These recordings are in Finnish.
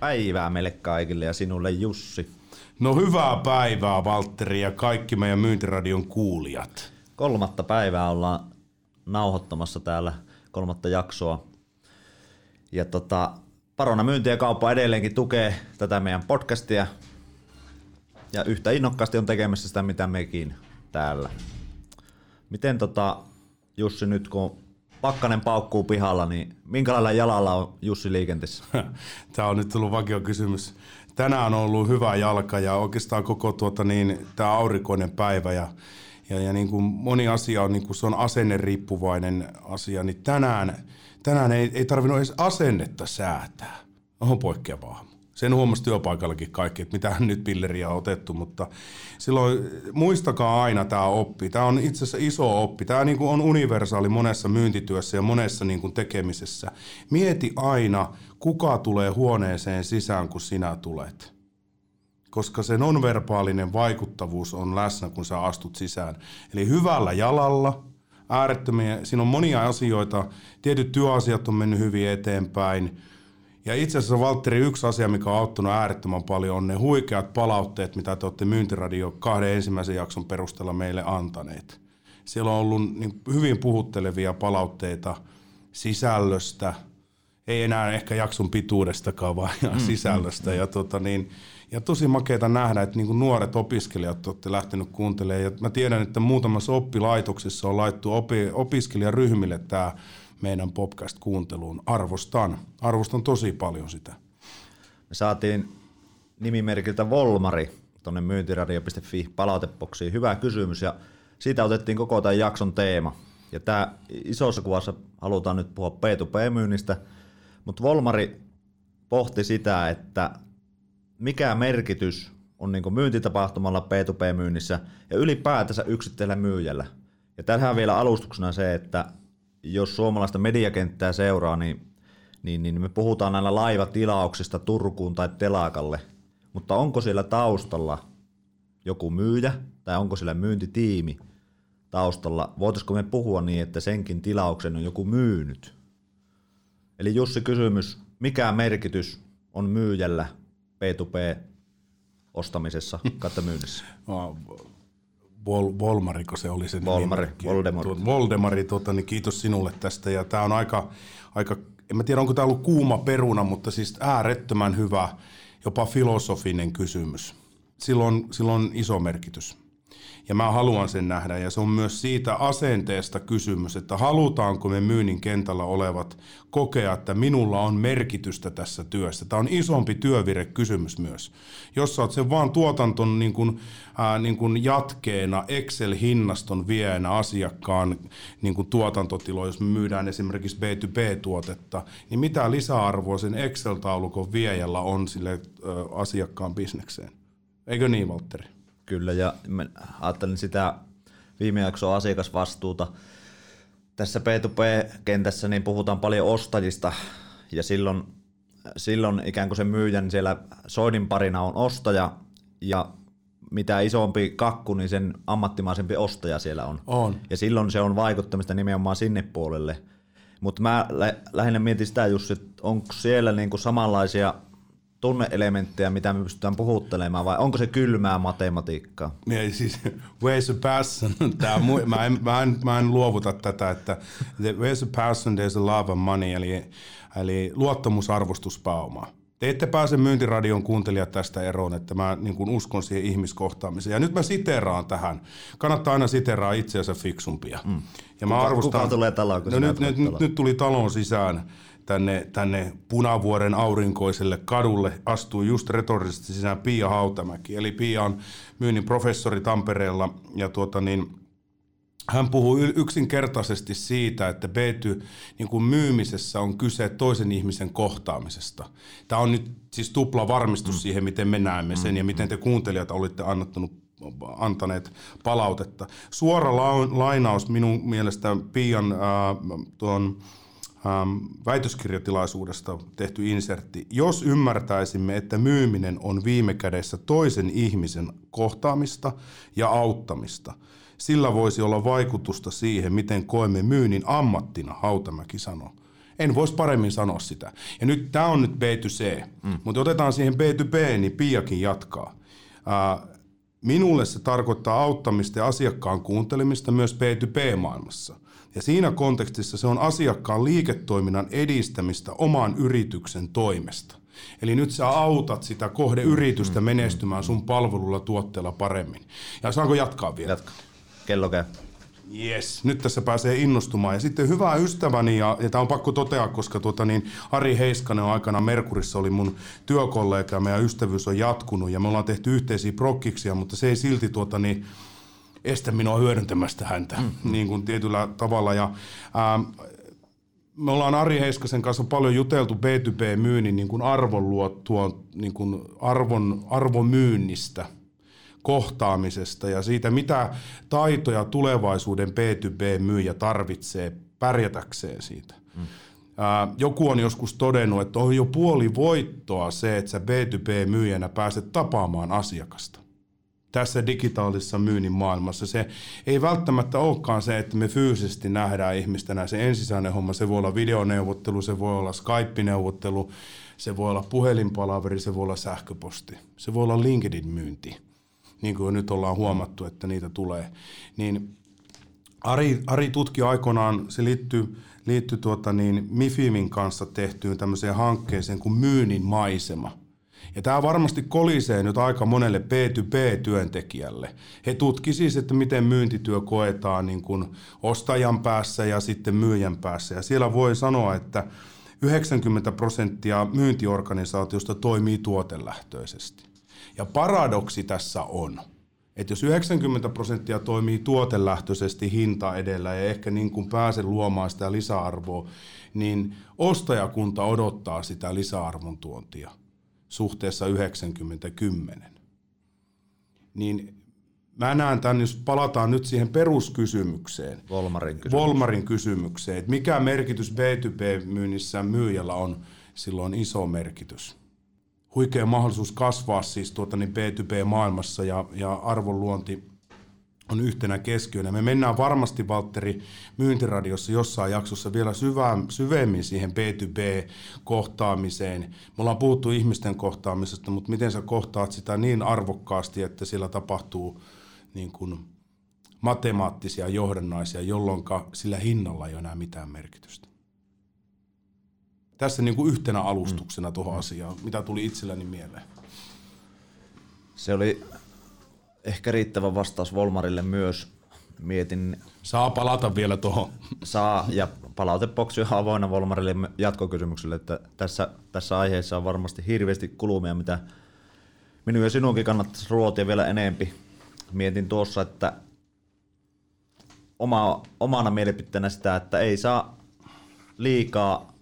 päivää meille kaikille ja sinulle Jussi. No hyvää päivää Valtteri ja kaikki meidän myyntiradion kuulijat. Kolmatta päivää ollaan nauhoittamassa täällä kolmatta jaksoa. Ja tota, Parona myynti ja kauppa edelleenkin tukee tätä meidän podcastia. Ja yhtä innokkaasti on tekemässä sitä, mitä mekin täällä. Miten tota, Jussi nyt kun pakkanen paukkuu pihalla, niin minkälailla jalalla on Jussi liikenteessä? Tämä on nyt tullut vakio kysymys. Tänään on ollut hyvä jalka ja oikeastaan koko tuota niin, tämä aurinkoinen päivä ja, ja, ja niin kuin moni asia on, niin kuin se on asenneriippuvainen asia, niin tänään, tänään ei, ei tarvinnut edes asennetta säätää. On poikkeavaa. Sen huomasi työpaikallakin kaikki, että mitä nyt pilleriä on otettu, mutta silloin muistakaa aina tämä oppi. Tämä on itse asiassa iso oppi. Tämä niin kuin on universaali monessa myyntityössä ja monessa niin kuin tekemisessä. Mieti aina, kuka tulee huoneeseen sisään, kun sinä tulet. Koska se nonverbaalinen vaikuttavuus on läsnä, kun sä astut sisään. Eli hyvällä jalalla, äärettömiä, siinä on monia asioita, tietyt työasiat on mennyt hyvin eteenpäin, ja itse asiassa Valtteri, yksi asia, mikä on auttanut äärettömän paljon, on ne huikeat palautteet, mitä te olette Myyntiradio kahden ensimmäisen jakson perusteella meille antaneet. Siellä on ollut niin hyvin puhuttelevia palautteita sisällöstä, ei enää ehkä jakson pituudestakaan, vaan mm, sisällöstä. Mm, ja, tota niin, ja tosi makeita nähdä, että niin nuoret opiskelijat olette lähtenyt kuuntelemaan. Ja mä tiedän, että muutamassa oppilaitoksessa on laittu opi, opiskelijaryhmille tämä meidän podcast-kuunteluun. Arvostan. Arvostan tosi paljon sitä. Me saatiin nimimerkiltä Volmari tuonne myyntiradio.fi palautepoksiin. Hyvä kysymys ja siitä otettiin koko tämän jakson teema. Ja tämä isossa kuvassa halutaan nyt puhua P2P-myynnistä, mutta Volmari pohti sitä, että mikä merkitys on niin myyntitapahtumalla P2P-myynnissä ja ylipäätänsä yksittäisellä myyjällä. Ja tähän vielä alustuksena se, että jos suomalaista mediakenttää seuraa, niin, niin, niin me puhutaan näillä laivatilauksista Turkuun tai Telakalle, mutta onko siellä taustalla joku myyjä tai onko siellä myyntitiimi taustalla? Voitaisiko me puhua niin, että senkin tilauksen on joku myynyt? Eli Jussi kysymys, mikä merkitys on myyjällä P2P ostamisessa, kattomyynnissä? Vol, Volmariko se oli se Volmari, Voldemort. Voldemari, tota, niin kiitos sinulle tästä. Ja tämä on aika, aika, en mä tiedä onko tämä ollut kuuma peruna, mutta siis äärettömän hyvä, jopa filosofinen kysymys. Silloin, silloin on iso merkitys. Ja mä haluan sen nähdä. Ja se on myös siitä asenteesta kysymys, että halutaanko me myynnin kentällä olevat kokea, että minulla on merkitystä tässä työssä. Tämä on isompi työvire kysymys myös. Jos sä oot sen vaan tuotanton niin kuin, ää, niin kuin jatkeena, Excel-hinnaston viejänä asiakkaan niin kuin tuotantotilo, jos me myydään esimerkiksi B2B-tuotetta, niin mitä lisäarvoa sen Excel-taulukon viejällä on sille ä, asiakkaan bisnekseen? Eikö niin, Valtteri? Kyllä, ja ajattelin sitä viime jaksoa asiakasvastuuta. Tässä P2P-kentässä niin puhutaan paljon ostajista, ja silloin, silloin ikään kuin se myyjän siellä soidin parina on ostaja, ja mitä isompi kakku, niin sen ammattimaisempi ostaja siellä on. on. Ja silloin se on vaikuttamista nimenomaan sinne puolelle. Mutta mä lä- lähinnä mietin sitä, Jussi, että onko siellä niinku samanlaisia tunneelementtejä, mitä me pystytään puhuttelemaan, vai onko se kylmää matematiikkaa? Ja siis, where's a passion? Tää, mä, en, mä, en, mä en luovuta tätä, että where's a passion, there's a love of money, eli, eli luottamusarvostuspääoma. Te ette pääse myyntiradion kuuntelijat tästä eroon, että mä niin kuin uskon siihen ihmiskohtaamiseen. Ja nyt mä siteraan tähän. Kannattaa aina siteraa itseänsä fiksumpia. Mm. Ja mä kuka, arvostan, kuka tulee taloon, no nyt, nyt, nyt, nyt tuli talon sisään tänne, tänne Punavuoren aurinkoiselle kadulle astui just retorisesti sisään Pia Hautamäki. Eli Pia on myynnin professori Tampereella ja tuota niin, hän puhuu yksinkertaisesti siitä, että B2 niin kuin myymisessä on kyse toisen ihmisen kohtaamisesta. Tämä on nyt siis tupla varmistus mm. siihen, miten me näemme sen mm. ja miten te kuuntelijat olitte annattanut antaneet palautetta. Suora lainaus minun mielestä Pian äh, tuon ähm, väitöskirjatilaisuudesta tehty insertti. Jos ymmärtäisimme, että myyminen on viime kädessä toisen ihmisen kohtaamista ja auttamista, sillä voisi olla vaikutusta siihen, miten koemme myynnin ammattina, Hautamäki sanoi. En voisi paremmin sanoa sitä. Ja nyt tämä on nyt B2C, mm. mutta otetaan siihen B2B, niin Piakin jatkaa. Uh, minulle se tarkoittaa auttamista ja asiakkaan kuuntelemista myös B2B-maailmassa. Ja siinä kontekstissa se on asiakkaan liiketoiminnan edistämistä oman yrityksen toimesta. Eli nyt sä autat sitä kohdeyritystä mm, menestymään sun palvelulla tuotteella paremmin. Ja saanko jatkaa vielä? Jatka. Kello käy. Yes, nyt tässä pääsee innostumaan. Ja sitten hyvä ystäväni, ja, ja tämä on pakko totea, koska tuota, niin, Ari Heiskanen on aikana Merkurissa oli mun työkollega, ja meidän ystävyys on jatkunut, ja me ollaan tehty yhteisiä prokkiksia, mutta se ei silti tuota, niin, estä minua hyödyntämästä häntä mm. niin kuin tietyllä tavalla. Ja, ää, me ollaan Ari Heiskasen kanssa paljon juteltu B2B-myynnin niin kuin arvon, luottua, niin kuin arvon, arvomyynnistä – kohtaamisesta ja siitä, mitä taitoja tulevaisuuden B2B-myyjä tarvitsee pärjätäkseen siitä. Mm. joku on joskus todennut, että on jo puoli voittoa se, että sä B2B-myyjänä pääset tapaamaan asiakasta tässä digitaalisessa myynnin maailmassa. Se ei välttämättä olekaan se, että me fyysisesti nähdään ihmistä se ensisijainen homma. Se voi olla videoneuvottelu, se voi olla Skype-neuvottelu, se voi olla puhelinpalaveri, se voi olla sähköposti, se voi olla LinkedIn-myynti niin kuin nyt ollaan huomattu, että niitä tulee. Niin Ari, Ari tutki aikoinaan, se liittyy, liittyy tuota niin, Mifimin kanssa tehtyyn tämmöiseen hankkeeseen kuin myynnin maisema. Ja tämä varmasti kolisee nyt aika monelle B2B-työntekijälle. He tutki siis, että miten myyntityö koetaan niin kuin ostajan päässä ja sitten myyjän päässä. Ja siellä voi sanoa, että 90 prosenttia myyntiorganisaatiosta toimii tuotelähtöisesti. Ja paradoksi tässä on, että jos 90 prosenttia toimii tuotelähtöisesti hinta edellä ja ehkä niin kuin pääse luomaan sitä lisäarvoa, niin ostajakunta odottaa sitä lisäarvon tuontia suhteessa 90-10. Niin mä näen tämän, jos palataan nyt siihen peruskysymykseen. Volmarin kysymykseen. Volmarin kysymykseen, että mikä merkitys B2B-myynnissä myyjällä on, silloin iso merkitys huikea mahdollisuus kasvaa siis tuota niin B2B-maailmassa ja, ja arvonluonti on yhtenä keskiönä. Me mennään varmasti, Valtteri, myyntiradiossa jossain jaksossa vielä syvään, syvemmin siihen B2B-kohtaamiseen. Me ollaan puhuttu ihmisten kohtaamisesta, mutta miten sä kohtaat sitä niin arvokkaasti, että siellä tapahtuu niin kuin matemaattisia johdannaisia, jolloin sillä hinnalla ei ole enää mitään merkitystä tässä niin kuin yhtenä alustuksena tuohon mm. asiaan, mitä tuli itselläni mieleen. Se oli ehkä riittävä vastaus Volmarille myös. Mietin... Saa palata vielä tuohon. Saa, ja palautepoksi on avoinna Volmarille jatkokysymykselle, että tässä, tässä aiheessa on varmasti hirveästi kulumia, mitä minun ja sinunkin kannattaisi ruotia vielä enempi. Mietin tuossa, että oma, omana mielipiteenä sitä, että ei saa liikaa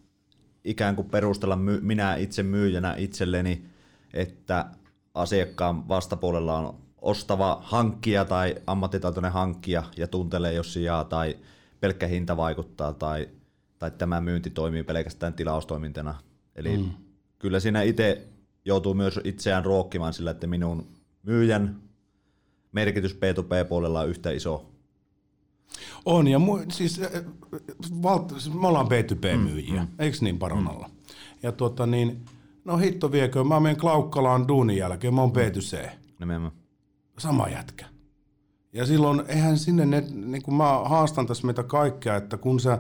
ikään kuin perustella my, minä itse myyjänä itselleni, että asiakkaan vastapuolella on ostava hankkija tai ammattitaitoinen hankkija ja tuntelee, jos sijaa tai pelkkä hinta vaikuttaa tai, tai tämä myynti toimii pelkästään tilaustoimintana. Eli mm. kyllä siinä itse joutuu myös itseään ruokkimaan sillä, että minun myyjän merkitys B2B-puolella on yhtä iso on, ja mu, siis, valt, siis me ollaan B2B-myyjiä, mm, mm. eikö niin Paronalla? Mm. Ja tota niin, no hitto viekö, mä menen Klaukkalaan duunin jälkeen, mä oon B2C. Nimenomaan. Sama jätkä. Ja silloin eihän sinne, ne, niin kuin mä haastan tässä meitä kaikkea, että kun sä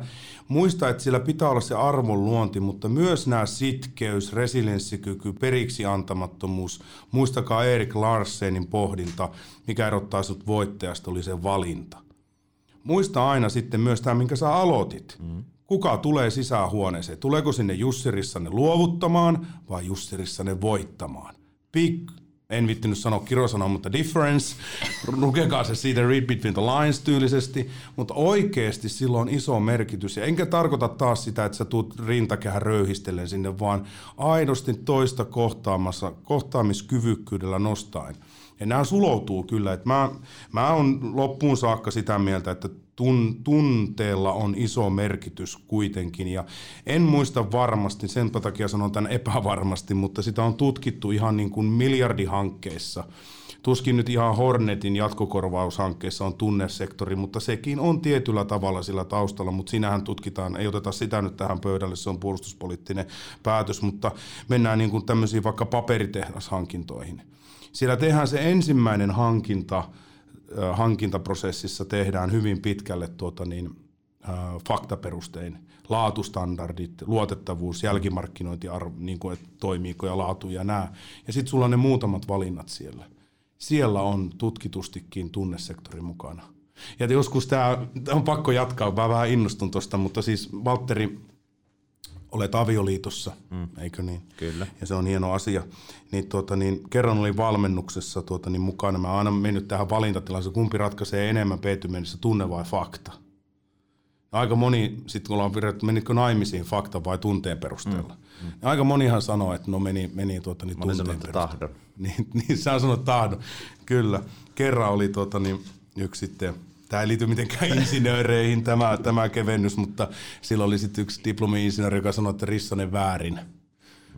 muistat, että sillä pitää olla se arvonluonti, mutta myös nämä sitkeys, resilienssikyky, periksi antamattomuus, muistakaa Erik Larsenin pohdinta, mikä erottaa sut voittajasta, oli se valinta muista aina sitten myös tämä, minkä sä aloitit. Mm. Kuka tulee sisähuoneeseen? Tuleeko sinne Jusserissanne luovuttamaan vai Jusserissanne voittamaan? Big, en vittinyt sanoa kirosanoa, mutta difference. Lukekaa se siitä read between the lines tyylisesti. Mutta oikeasti sillä on iso merkitys. Ja enkä tarkoita taas sitä, että sä tuut rintakehän röyhistellen sinne, vaan aidosti toista kohtaamassa, kohtaamiskyvykkyydellä nostaen. Ja nämä suloutuu kyllä. Että mä, mä oon loppuun saakka sitä mieltä, että tun, tunteella on iso merkitys kuitenkin. Ja en muista varmasti, sen takia sanon tämän epävarmasti, mutta sitä on tutkittu ihan niin kuin miljardihankkeissa Tuskin nyt ihan Hornetin jatkokorvaushankkeessa on tunnesektori, mutta sekin on tietyllä tavalla sillä taustalla, mutta sinähän tutkitaan, ei oteta sitä nyt tähän pöydälle, se on puolustuspoliittinen päätös, mutta mennään niin kuin tämmöisiin vaikka paperitehdashankintoihin. Siellä tehdään se ensimmäinen hankinta, hankintaprosessissa tehdään hyvin pitkälle tuota niin, faktaperustein laatustandardit, luotettavuus, jälkimarkkinointi, niin kuin, että toimiiko ja laatu ja nämä. Ja sitten sulla on ne muutamat valinnat siellä. Siellä on tutkitustikin tunnesektori mukana. Ja joskus tämä on pakko jatkaa, mä vähän innostun tuosta, mutta siis Valtteri, olet avioliitossa, mm. eikö niin? Kyllä. Ja se on hieno asia. Niin, tuota, niin kerran olin valmennuksessa tuota, niin mukana. Mä aina mennyt tähän valintatilaisuuteen, kumpi ratkaisee enemmän peitymennessä, tunne vai fakta. Aika moni, sitten kun ollaan virrattu, menitkö naimisiin fakta vai tunteen perusteella. Mm. Mm. aika monihan sanoo, että no meni, meni tuota, niin tunteen perusteella. tahdon. niin, niin sä sanot tahdon, kyllä. Kerran oli tuota, niin, yksi sitten, tämä ei liity mitenkään insinööreihin tämä, tämä kevennys, mutta silloin oli sitten yksi diplomi-insinööri, joka sanoi, että Rissanen väärin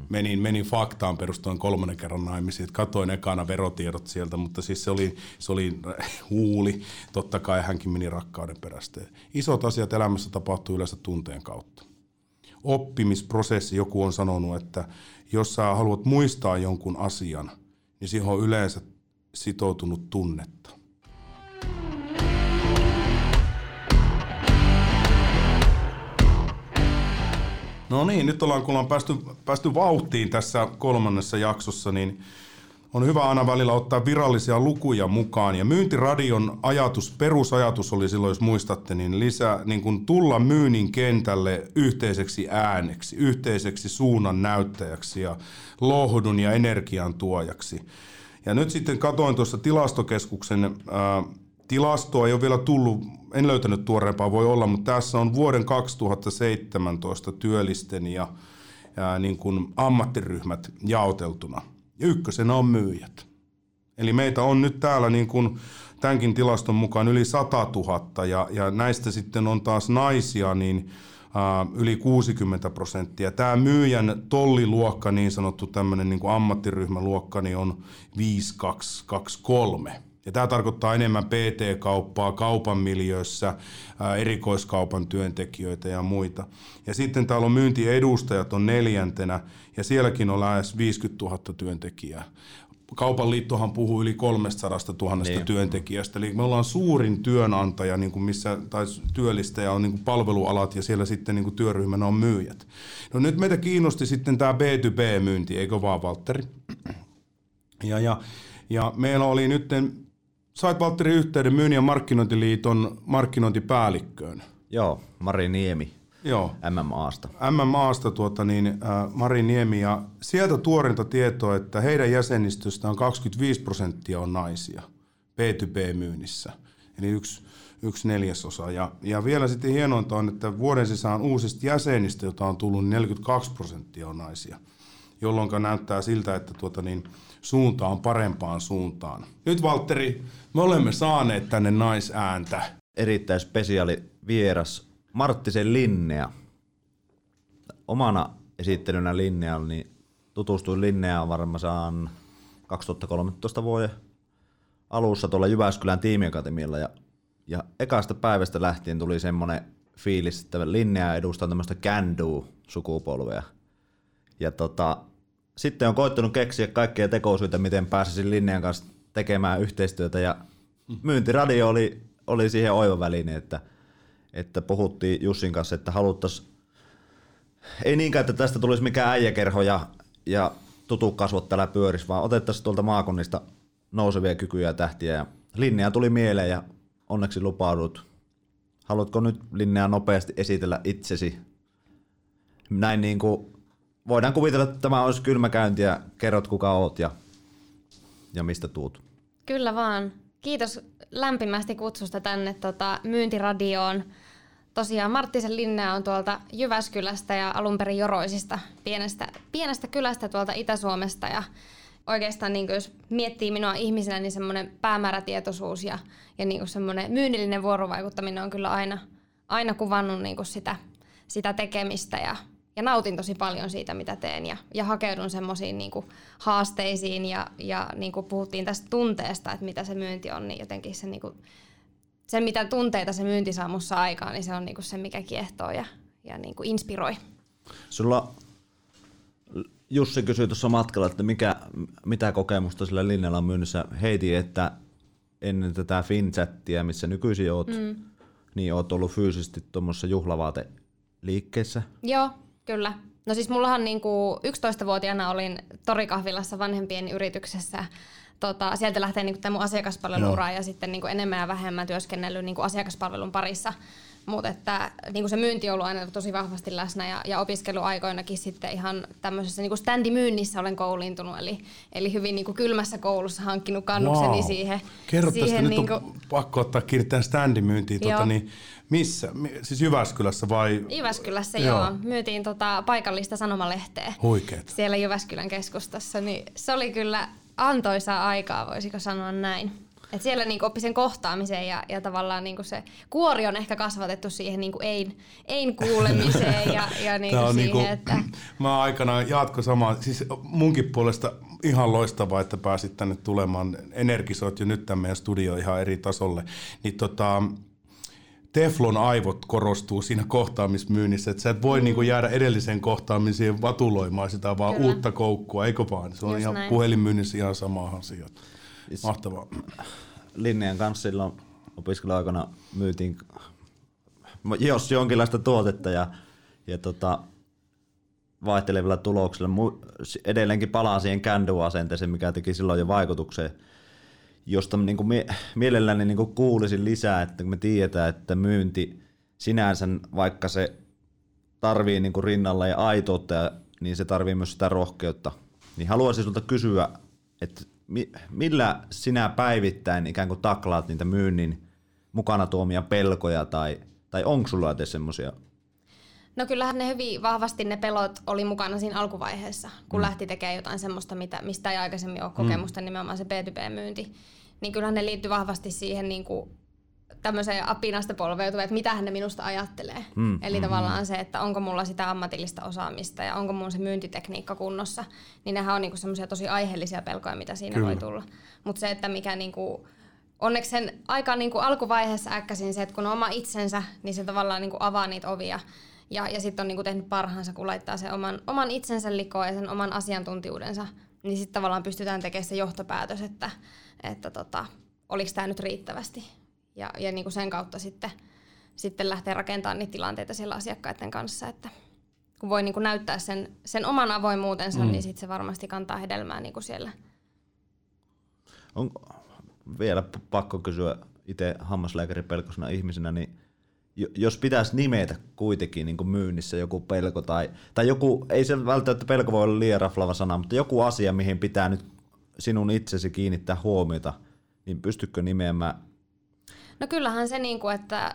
menin, menin faktaan perustuen kolmannen kerran naimisiin, että katoin ekana verotiedot sieltä, mutta siis se oli, se oli huuli, totta kai hänkin meni rakkauden perästä. Isot asiat elämässä tapahtuu yleensä tunteen kautta. Oppimisprosessi, joku on sanonut, että jos sä haluat muistaa jonkun asian, niin siihen on yleensä sitoutunut tunnetta. No niin, nyt ollaan, kun ollaan päästy, päästy vauhtiin tässä kolmannessa jaksossa, niin on hyvä aina välillä ottaa virallisia lukuja mukaan. Ja myyntiradion ajatus, perusajatus oli silloin, jos muistatte, niin, lisää, niin kun tulla myynnin kentälle yhteiseksi ääneksi, yhteiseksi suunnan näyttäjäksi ja lohdun ja energian tuojaksi. Ja nyt sitten katoin tuossa tilastokeskuksen ää, tilastoa, ei ole vielä tullut en löytänyt tuoreempaa, voi olla, mutta tässä on vuoden 2017 työllisten ja, ja niin kuin ammattiryhmät jaoteltuna. Ja ykkösenä on myyjät. Eli meitä on nyt täällä niin kuin tämänkin tilaston mukaan yli 100 000 ja, ja näistä sitten on taas naisia niin uh, yli 60 prosenttia. Tämä myyjän tolliluokka, niin sanottu tämmöinen niin kuin ammattiryhmäluokka, niin on 5223. Ja tämä tarkoittaa enemmän PT-kauppaa, kaupan miljöissä, erikoiskaupan työntekijöitä ja muita. Ja sitten täällä on myyntiedustajat on neljäntenä, ja sielläkin on lähes 50 000 työntekijää. Kaupan liittohan puhuu yli 300 000 niin. työntekijästä, eli me ollaan suurin työnantaja, niin kuin missä, tai työllistäjä on niin kuin palvelualat ja siellä sitten niin kuin työryhmänä on myyjät. No nyt meitä kiinnosti sitten tämä B2B-myynti, eikö vaan Valtteri? Ja, ja, ja meillä oli nyt sait Valtteri yhteyden myynnin ja markkinointiliiton markkinointipäällikköön. Joo, Mari Niemi. Joo. MMAsta. MMAsta tuota niin, äh, Mari Niemi ja sieltä tuorinta tietoa, että heidän jäsenistöstä on 25 prosenttia on naisia B2B-myynnissä. Eli yksi, yksi neljäsosa. Ja, ja vielä sitten hienointa on, että vuoden sisään uusista jäsenistä, joita on tullut, 42 niin prosenttia on naisia. Jolloin näyttää siltä, että tuota niin, suunta on parempaan suuntaan. Nyt Valtteri, me olemme saaneet tänne naisääntä. Erittäin spesiaali vieras Marttisen Linnea. Omana esittelynä Linnealla, niin tutustuin Linneaan varmaan 2013 vuoden alussa tuolla Jyväskylän tiimiakatemialla ja, ja ekasta päivästä lähtien tuli semmoinen fiilis, että Linnea edustaa tämmöistä can sukupolvea. Ja tota, sitten on koittanut keksiä kaikkia tekosyitä, miten pääsisin Linnean kanssa tekemään yhteistyötä. Ja myyntiradio oli, oli siihen oiva väline, että, että puhuttiin Jussin kanssa, että haluttaisiin, ei niinkään, että tästä tulisi mikään äijäkerho ja, ja tutu kasvot täällä pyöris, vaan otettaisiin tuolta maakunnista nousevia kykyjä ja tähtiä. Ja Linnea tuli mieleen ja onneksi lupaudut. Haluatko nyt Linnea nopeasti esitellä itsesi? Näin niin kuin voidaan kuvitella, että tämä olisi kylmäkäynti ja kerrot kuka oot ja, ja mistä tuut. Kyllä vaan. Kiitos lämpimästi kutsusta tänne tota, myyntiradioon. Tosiaan Marttisen Linnea on tuolta Jyväskylästä ja alun perin Joroisista, pienestä, pienestä kylästä tuolta Itä-Suomesta. Ja oikeastaan niin jos miettii minua ihmisenä, niin semmoinen päämäärätietoisuus ja, ja niin semmoinen myynnillinen vuorovaikuttaminen on kyllä aina, aina kuvannut niin sitä, sitä tekemistä ja ja nautin tosi paljon siitä, mitä teen ja, ja hakeudun semmoisiin niin haasteisiin ja, ja niin kuin puhuttiin tästä tunteesta, että mitä se myynti on, niin jotenkin se, niin kuin, se mitä tunteita se myynti saa mussa aikaan, niin se on niin kuin se, mikä kiehtoo ja, ja niin kuin inspiroi. Sulla Jussi kysyi tuossa matkalla, että mikä, mitä kokemusta sillä linjalla myynnissä. Heiti, että ennen tätä FinChattia, missä nykyisin oot, mm. niin oot ollut fyysisesti tuommoisessa juhlavaateliikkeessä. Joo, kyllä. No siis mullahan niinku 11-vuotiaana olin torikahvilassa vanhempien yrityksessä. Tota, sieltä lähtee niinku tämä mun asiakaspalveluura ja sitten niinku enemmän ja vähemmän työskennellyt niinku asiakaspalvelun parissa. Mutta että niin kuin se myynti on ollut aina tosi vahvasti läsnä ja, ja opiskeluaikoinakin sitten ihan tämmöisessä niin standimyynnissä olen kouliintunut, eli, eli hyvin niin kuin kylmässä koulussa hankkinut kannukseni wow. siihen. Kerro siihen tästä, niin kuin... nyt on pakko ottaa tähän standimyyntiin. Tuota, niin, missä? Siis Jyväskylässä vai? Jyväskylässä joo. joo. Myytiin tota paikallista sanomalehteä. Huikeet. Siellä Jyväskylän keskustassa, niin se oli kyllä antoisaa aikaa, voisiko sanoa näin. Et siellä niinku oppi sen kohtaamiseen ja, ja tavallaan niinku se kuori on ehkä kasvatettu siihen niinku ein, ein kuulemiseen ja, ja niinku siihen, niinku, että... Mä aikanaan jatko samaa, siis munkin puolesta ihan loistavaa, että pääsit tänne tulemaan. Energisoit jo nyt tämän meidän studio ihan eri tasolle. Niin tota, Teflon aivot korostuu siinä kohtaamismyynnissä, että sä et voi mm. niinku jäädä edellisen kohtaamiseen vatuloimaan sitä vaan Kyllä. uutta koukkua, eikö vaan? Se on Just ihan näin. puhelinmyynnissä ihan sama asia. Siis Mahtavaa. Linnean kanssa silloin opiskeluaikana myytiin jos jonkinlaista tuotetta ja, ja tota, vaihtelevilla tuloksilla. Edelleenkin palaan siihen kändu-asenteeseen, mikä teki silloin jo vaikutukseen, josta niin kuin mie- mielelläni niin kuin kuulisin lisää, että kun me tiedetään, että myynti sinänsä, vaikka se tarvii niin kuin rinnalla ja aitoutta, niin se tarvii myös sitä rohkeutta. Niin haluaisin sinulta kysyä, että millä sinä päivittäin ikään kuin taklaat niitä myynnin mukana tuomia pelkoja tai, tai onko sulla edes semmoisia? No kyllähän ne hyvin vahvasti ne pelot oli mukana siinä alkuvaiheessa, kun mm. lähti tekemään jotain semmoista, mitä, mistä ei aikaisemmin ole kokemusta, mm. nimenomaan se B2B-myynti. Niin kyllähän ne liittyy vahvasti siihen niin kuin tämmöiseen apinasta polveutuva, että mitä hän minusta ajattelee. Mm, Eli mm, tavallaan mm. se, että onko mulla sitä ammatillista osaamista ja onko mun se myyntitekniikka kunnossa, niin nehän on niinku semmoisia tosi aiheellisia pelkoja, mitä siinä Kyllä. voi tulla. Mutta se, että mikä niinku, onneksi sen aika niinku alkuvaiheessa äkkäsin se, että kun on oma itsensä, niin se tavallaan niinku avaa niitä ovia. Ja, ja sitten on niinku tehnyt parhaansa, kun laittaa sen oman, oman itsensä likoon ja sen oman asiantuntijuudensa, niin sitten tavallaan pystytään tekemään se johtopäätös, että, että tota, oliko tämä nyt riittävästi ja, ja niin kuin sen kautta sitten, sitten lähteä rakentamaan niitä tilanteita siellä asiakkaiden kanssa, että kun voi niin kuin näyttää sen, sen oman avoimuutensa, mm. niin sitten se varmasti kantaa hedelmää niin kuin siellä. On vielä pakko kysyä itse hammaslääkäripelkosena ihmisenä, niin jos pitäisi nimetä kuitenkin niin kuin myynnissä joku pelko tai, tai joku, ei se välttämättä pelko voi olla liian raflava sana, mutta joku asia, mihin pitää nyt sinun itsesi kiinnittää huomiota, niin pystykö nimeämään No kyllähän se, niin kuin, että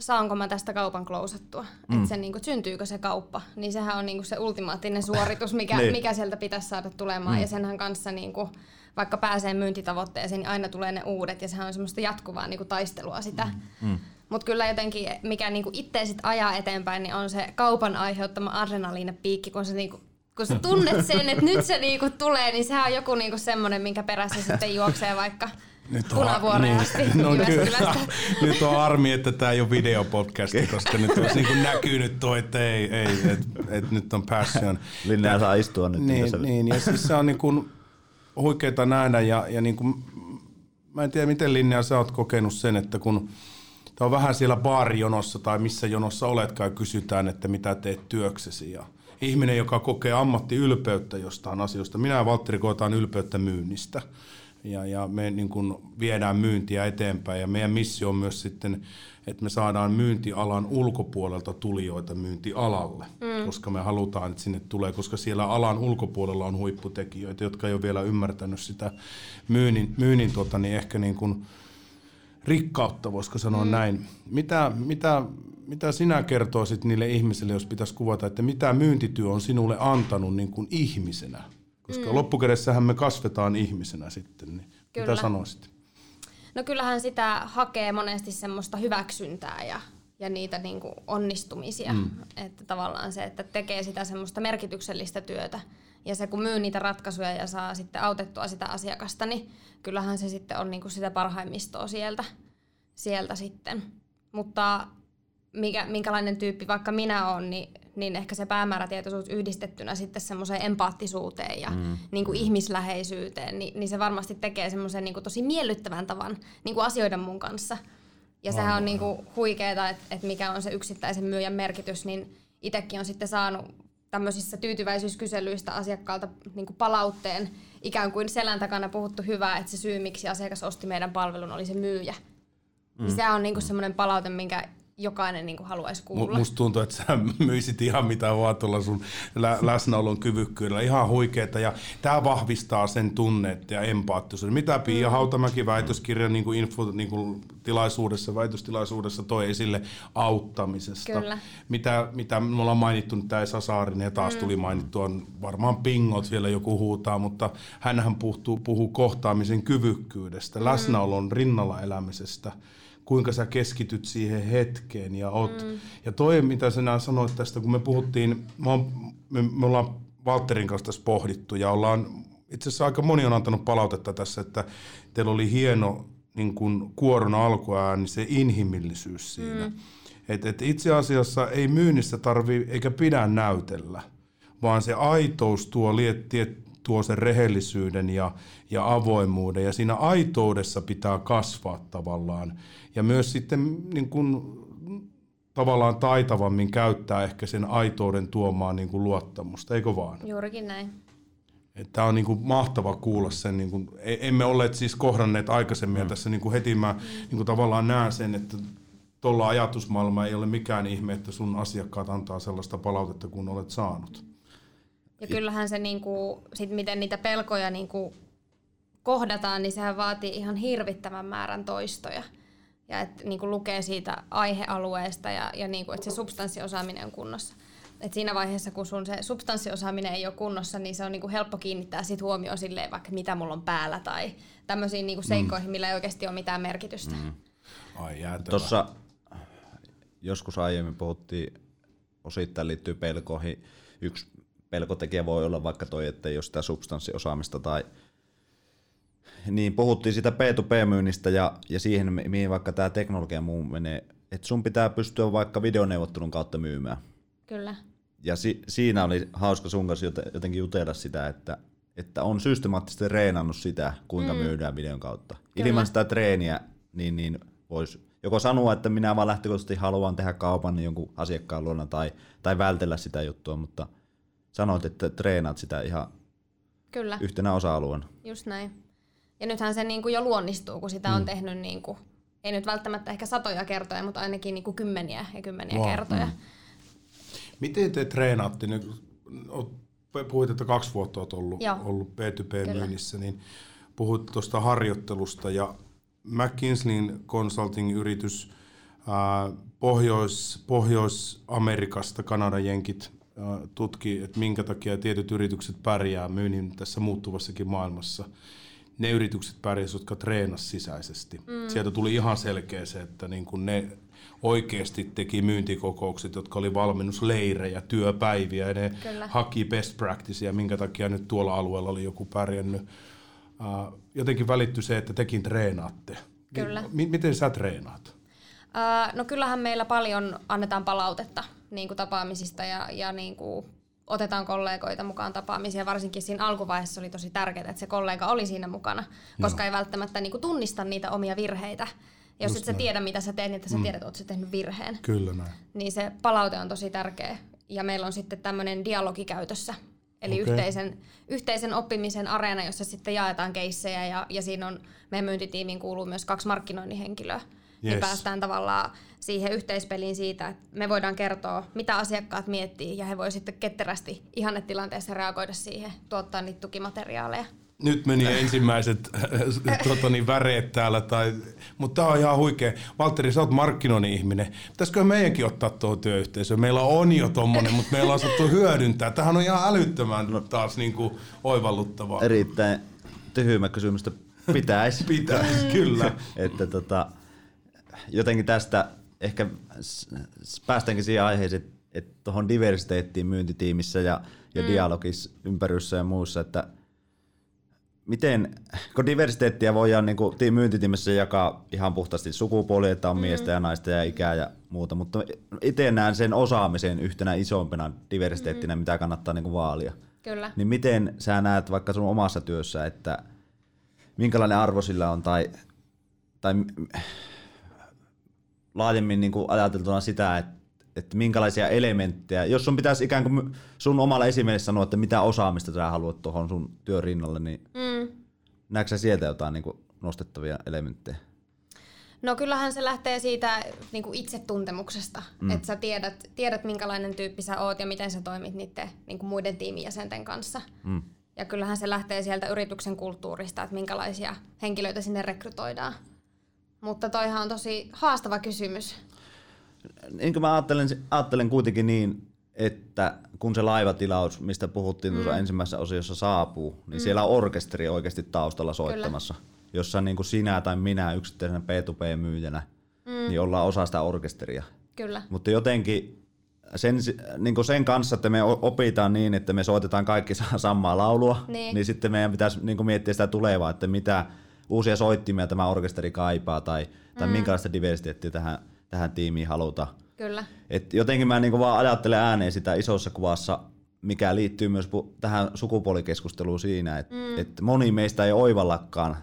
saanko mä tästä kaupan klousattua, mm. että se niin kuin, syntyykö se kauppa, niin sehän on niin kuin se ultimaattinen suoritus, mikä, niin. mikä sieltä pitäisi saada tulemaan. Mm. Ja senhän kanssa niin kuin, vaikka pääsee myyntitavoitteeseen, niin aina tulee ne uudet ja sehän on semmoista jatkuvaa niin kuin, taistelua sitä. Mm. Mm. Mutta kyllä jotenkin, mikä niinku itse sit ajaa eteenpäin, niin on se kaupan aiheuttama adrenaliinipiikki, kun se niinku kun sä tunnet sen, että nyt se niinku tulee, niin sehän on joku niinku semmoinen, minkä perässä sitten juoksee vaikka nyt on, niin, asti no, kyllä, nyt on armi, että tämä ei ole videopodcasti, koska nyt on niin näkynyt tuo, että ei, ei että et nyt on passion. Linnea saa istua nyt. Niin, niin ja siis se on niin kuin huikeeta nähdä ja, ja niin kuin, mä en tiedä miten Linnea sä oot kokenut sen, että kun tämä on vähän siellä baarijonossa tai missä jonossa oletkaan kysytään, että mitä teet työksesi ja ihminen, joka kokee ammattiylpeyttä jostain asioista. Minä ja Valtteri koetaan ylpeyttä myynnistä ja, ja me niin kuin viedään myyntiä eteenpäin ja meidän missio on myös sitten, että me saadaan myyntialan ulkopuolelta tulijoita myyntialalle, mm. koska me halutaan, että sinne tulee, koska siellä alan ulkopuolella on huipputekijöitä, jotka ei ole vielä ymmärtänyt sitä myynnin, myynnin tuota, niin ehkä niin kuin rikkautta, voisiko sanoa mm. näin. Mitä, mitä, mitä sinä kertoisit niille ihmisille, jos pitäisi kuvata, että mitä myyntityö on sinulle antanut niin kuin ihmisenä? Koska mm. loppukädessähän me kasvetaan ihmisenä sitten, niin Kyllä. mitä sanoisit? No kyllähän sitä hakee monesti semmoista hyväksyntää ja, ja niitä niin kuin onnistumisia. Mm. Että tavallaan se, että tekee sitä semmoista merkityksellistä työtä. Ja se, kun myy niitä ratkaisuja ja saa sitten autettua sitä asiakasta, niin kyllähän se sitten on niin kuin sitä parhaimmistoa sieltä, sieltä sitten. Mutta mikä, minkälainen tyyppi vaikka minä olen, niin, niin ehkä se päämäärätietoisuus yhdistettynä sitten semmoiseen empaattisuuteen ja mm. niin kuin ihmisläheisyyteen, niin, niin se varmasti tekee semmoisen niin kuin tosi miellyttävän tavan niin kuin asioida mun kanssa. Ja sehän on niin kuin huikeeta, että, että mikä on se yksittäisen myyjän merkitys, niin itsekin on sitten saanut tämmöisissä tyytyväisyyskyselyissä asiakkaalta niin kuin palautteen ikään kuin selän takana puhuttu hyvää, että se syy, miksi asiakas osti meidän palvelun, oli se myyjä. Mm. Niin se on niin kuin semmoinen palaute, minkä jokainen niin kuin haluaisi kuulla. Musta tuntuu, että sä myisit ihan mitä vaan tuolla sun lä- läsnäolon kyvykkyydellä. Ihan huikeeta. Ja tämä vahvistaa sen tunnet ja empaattisuuden. Mitä Pia mm. Hautamäki väitöskirjan niin kuin info, niin kuin tilaisuudessa, väitöstilaisuudessa toi esille auttamisesta. Kyllä. Mitä, mitä me ollaan mainittu, nyt tämä Esa Saarinen ja taas mm. tuli mainittu, on varmaan pingot vielä joku huutaa, mutta hänhän puhuu, puhuu kohtaamisen kyvykkyydestä, mm. läsnäolon rinnalla elämisestä – kuinka sä keskityt siihen hetkeen ja oot. Mm. Ja toi, mitä sinä sanoit tästä, kun me puhuttiin, me, on, me, me ollaan Valterin kanssa tässä pohdittu ja ollaan, itse asiassa aika moni on antanut palautetta tässä, että teillä oli hieno niin kuin kuoron alkuään, niin se inhimillisyys siinä. Mm. Et, et itse asiassa ei myynnissä tarvi eikä pidä näytellä, vaan se aitous tuo, liet, tuo sen rehellisyyden ja, ja avoimuuden. Ja siinä aitoudessa pitää kasvaa tavallaan ja myös sitten niin kuin, tavallaan taitavammin käyttää ehkä sen aitouden tuomaan niin kuin luottamusta, eikö vaan? Juurikin näin. Tämä on niin kuin mahtava kuulla sen. Niin kuin, e, emme olleet siis kohdanneet aikaisemmin mm. ja tässä niin kuin heti mä niin kuin tavallaan näen sen, että tuolla ajatusmaailma ei ole mikään ihme, että sun asiakkaat antaa sellaista palautetta, kun olet saanut. Ja kyllähän se, niin kuin, sit miten niitä pelkoja niin kuin kohdataan, niin sehän vaatii ihan hirvittävän määrän toistoja ja että niin kuin lukee siitä aihealueesta ja, ja niin kuin, että se substanssiosaaminen on kunnossa. Et siinä vaiheessa, kun sun se substanssiosaaminen ei ole kunnossa, niin se on niin kuin helppo kiinnittää sit huomioon silleen, vaikka mitä mulla on päällä tai tämmöisiin niin seikkoihin, mm. millä ei oikeasti ole mitään merkitystä. Mm. Ai Tuossa joskus aiemmin puhuttiin, osittain liittyy pelkoihin. Yksi pelkotekijä voi olla vaikka toi, että ei ole sitä substanssiosaamista tai niin puhuttiin sitä P2P-myynnistä ja, ja siihen, mihin vaikka tämä teknologia muu menee, että sun pitää pystyä vaikka videoneuvottelun kautta myymään. Kyllä. Ja si, siinä oli hauska sun kanssa jotenkin jutella sitä, että, että on systemaattisesti reenannut sitä, kuinka mm. myydään videon kautta. Kyllä. Ilman sitä treeniä, niin, niin voisi joko sanoa, että minä vaan lähtökohtaisesti haluan tehdä kaupan jonkun asiakkaan luona tai, tai vältellä sitä juttua, mutta sanoit, että treenaat sitä ihan Kyllä. yhtenä osa-alueena. Just näin. Ja nythän se niin kuin jo luonnistuu, kun sitä mm. on tehnyt, niin kuin, ei nyt välttämättä ehkä satoja kertoja, mutta ainakin niin kuin kymmeniä ja kymmeniä wow. kertoja. Mm. Miten te treenaatte? Puhuit, että kaksi vuotta olet ollut, ollut B2B-myynnissä, niin puhuit tuosta harjoittelusta ja McKinseyin consulting-yritys Pohjois, Pohjois-Amerikasta, Kanadan jenkit, tutki, että minkä takia tietyt yritykset pärjää myynnin tässä muuttuvassakin maailmassa ne yritykset pärjäsivät, jotka treenas sisäisesti. Mm. Sieltä tuli ihan selkeä se, että niin kuin ne oikeasti teki myyntikokoukset, jotka oli valmennusleirejä, työpäiviä, ja ne Kyllä. haki best practicea, minkä takia nyt tuolla alueella oli joku pärjännyt. Uh, jotenkin välittyi se, että tekin treenaatte. Kyllä. M- miten sä treenaat? No kyllähän meillä paljon annetaan palautetta niin kuin tapaamisista ja, ja niin kuin otetaan kollegoita mukaan tapaamisia. Varsinkin siinä alkuvaiheessa oli tosi tärkeää, että se kollega oli siinä mukana, koska no. ei välttämättä niin kuin tunnista niitä omia virheitä. Jos Just et sä tiedä, mitä sä teet, niin että sä mm. tiedät, että sä tehnyt virheen. Kyllä näin. Niin se palaute on tosi tärkeä. Ja meillä on sitten tämmöinen dialogi käytössä. Eli okay. yhteisen, yhteisen oppimisen areena, jossa sitten jaetaan keissejä ja, ja siinä on, meidän myyntitiimiin kuuluu myös kaksi markkinoinnin henkilöä yes. niin päästään tavallaan siihen yhteispeliin siitä, että me voidaan kertoa, mitä asiakkaat miettii, ja he voi sitten ketterästi ihannetilanteessa reagoida siihen, tuottaa niitä tukimateriaaleja. Nyt meni ensimmäiset tuota, niin, väreet täällä, tai, mutta tämä on ihan huikea. Valtteri, sä oot markkinoinnin ihminen. Pitäisikö meidänkin ottaa tuo työyhteisö? Meillä on jo tuommoinen, mutta meillä on saatu hyödyntää. Tähän on ihan älyttömän taas niin kuin, oivalluttavaa. Erittäin tyhmä kysymystä pitäisi. pitäisi, kyllä. että tota, jotenkin tästä ehkä päästäänkin siihen aiheeseen, että tuohon diversiteettiin myyntitiimissä ja, ja mm. dialogissa ympäryssä ja muussa, että miten, kun diversiteettiä voidaan niin kuin myyntitiimissä jakaa ihan puhtaasti sukupuoli, että on mm. miestä ja naista ja ikää ja muuta, mutta itse näen sen osaamisen yhtenä isompana diversiteettinä, mm. mitä kannattaa niin kuin vaalia. Kyllä. Niin miten sä näet vaikka sun omassa työssä, että minkälainen arvo sillä on tai, tai laajemmin niin kuin ajateltuna sitä, että, että minkälaisia elementtejä, jos sun pitäisi ikään kuin sun omalla esimerkiksi sanoa, että mitä osaamista sä haluat tuohon sun työn rinnalle, niin mm. näetkö sä sieltä jotain niin kuin nostettavia elementtejä? No kyllähän se lähtee siitä niin kuin itsetuntemuksesta, mm. että sä tiedät, tiedät, minkälainen tyyppi sä oot ja miten sä toimit niiden niin kuin muiden tiimijäsenten kanssa. Mm. Ja kyllähän se lähtee sieltä yrityksen kulttuurista, että minkälaisia henkilöitä sinne rekrytoidaan. Mutta toihan on tosi haastava kysymys. Niin kuin mä ajattelen, ajattelen kuitenkin niin, että kun se laivatilaus, mistä puhuttiin mm. tuossa ensimmäisessä osiossa saapuu, niin mm. siellä on orkesteri oikeasti taustalla soittamassa. Kyllä. Jossa niin kuin sinä tai minä yksittäisenä P2P-myyjänä, mm. niin ollaan osa sitä orkesteria. Kyllä. Mutta jotenkin sen, niin kuin sen kanssa, että me opitaan niin, että me soitetaan kaikki samaa laulua, niin, niin sitten meidän pitäisi niin kuin miettiä sitä tulevaa, että mitä uusia soittimia tämä orkesteri kaipaa tai, tai mm. minkälaista diversiteettiä tähän, tähän tiimiin halutaan. Kyllä. Et jotenkin mä niin kuin vaan ajattelen ääneen sitä isossa kuvassa, mikä liittyy myös tähän sukupuolikeskusteluun siinä, että mm. et moni meistä ei oivallakaan,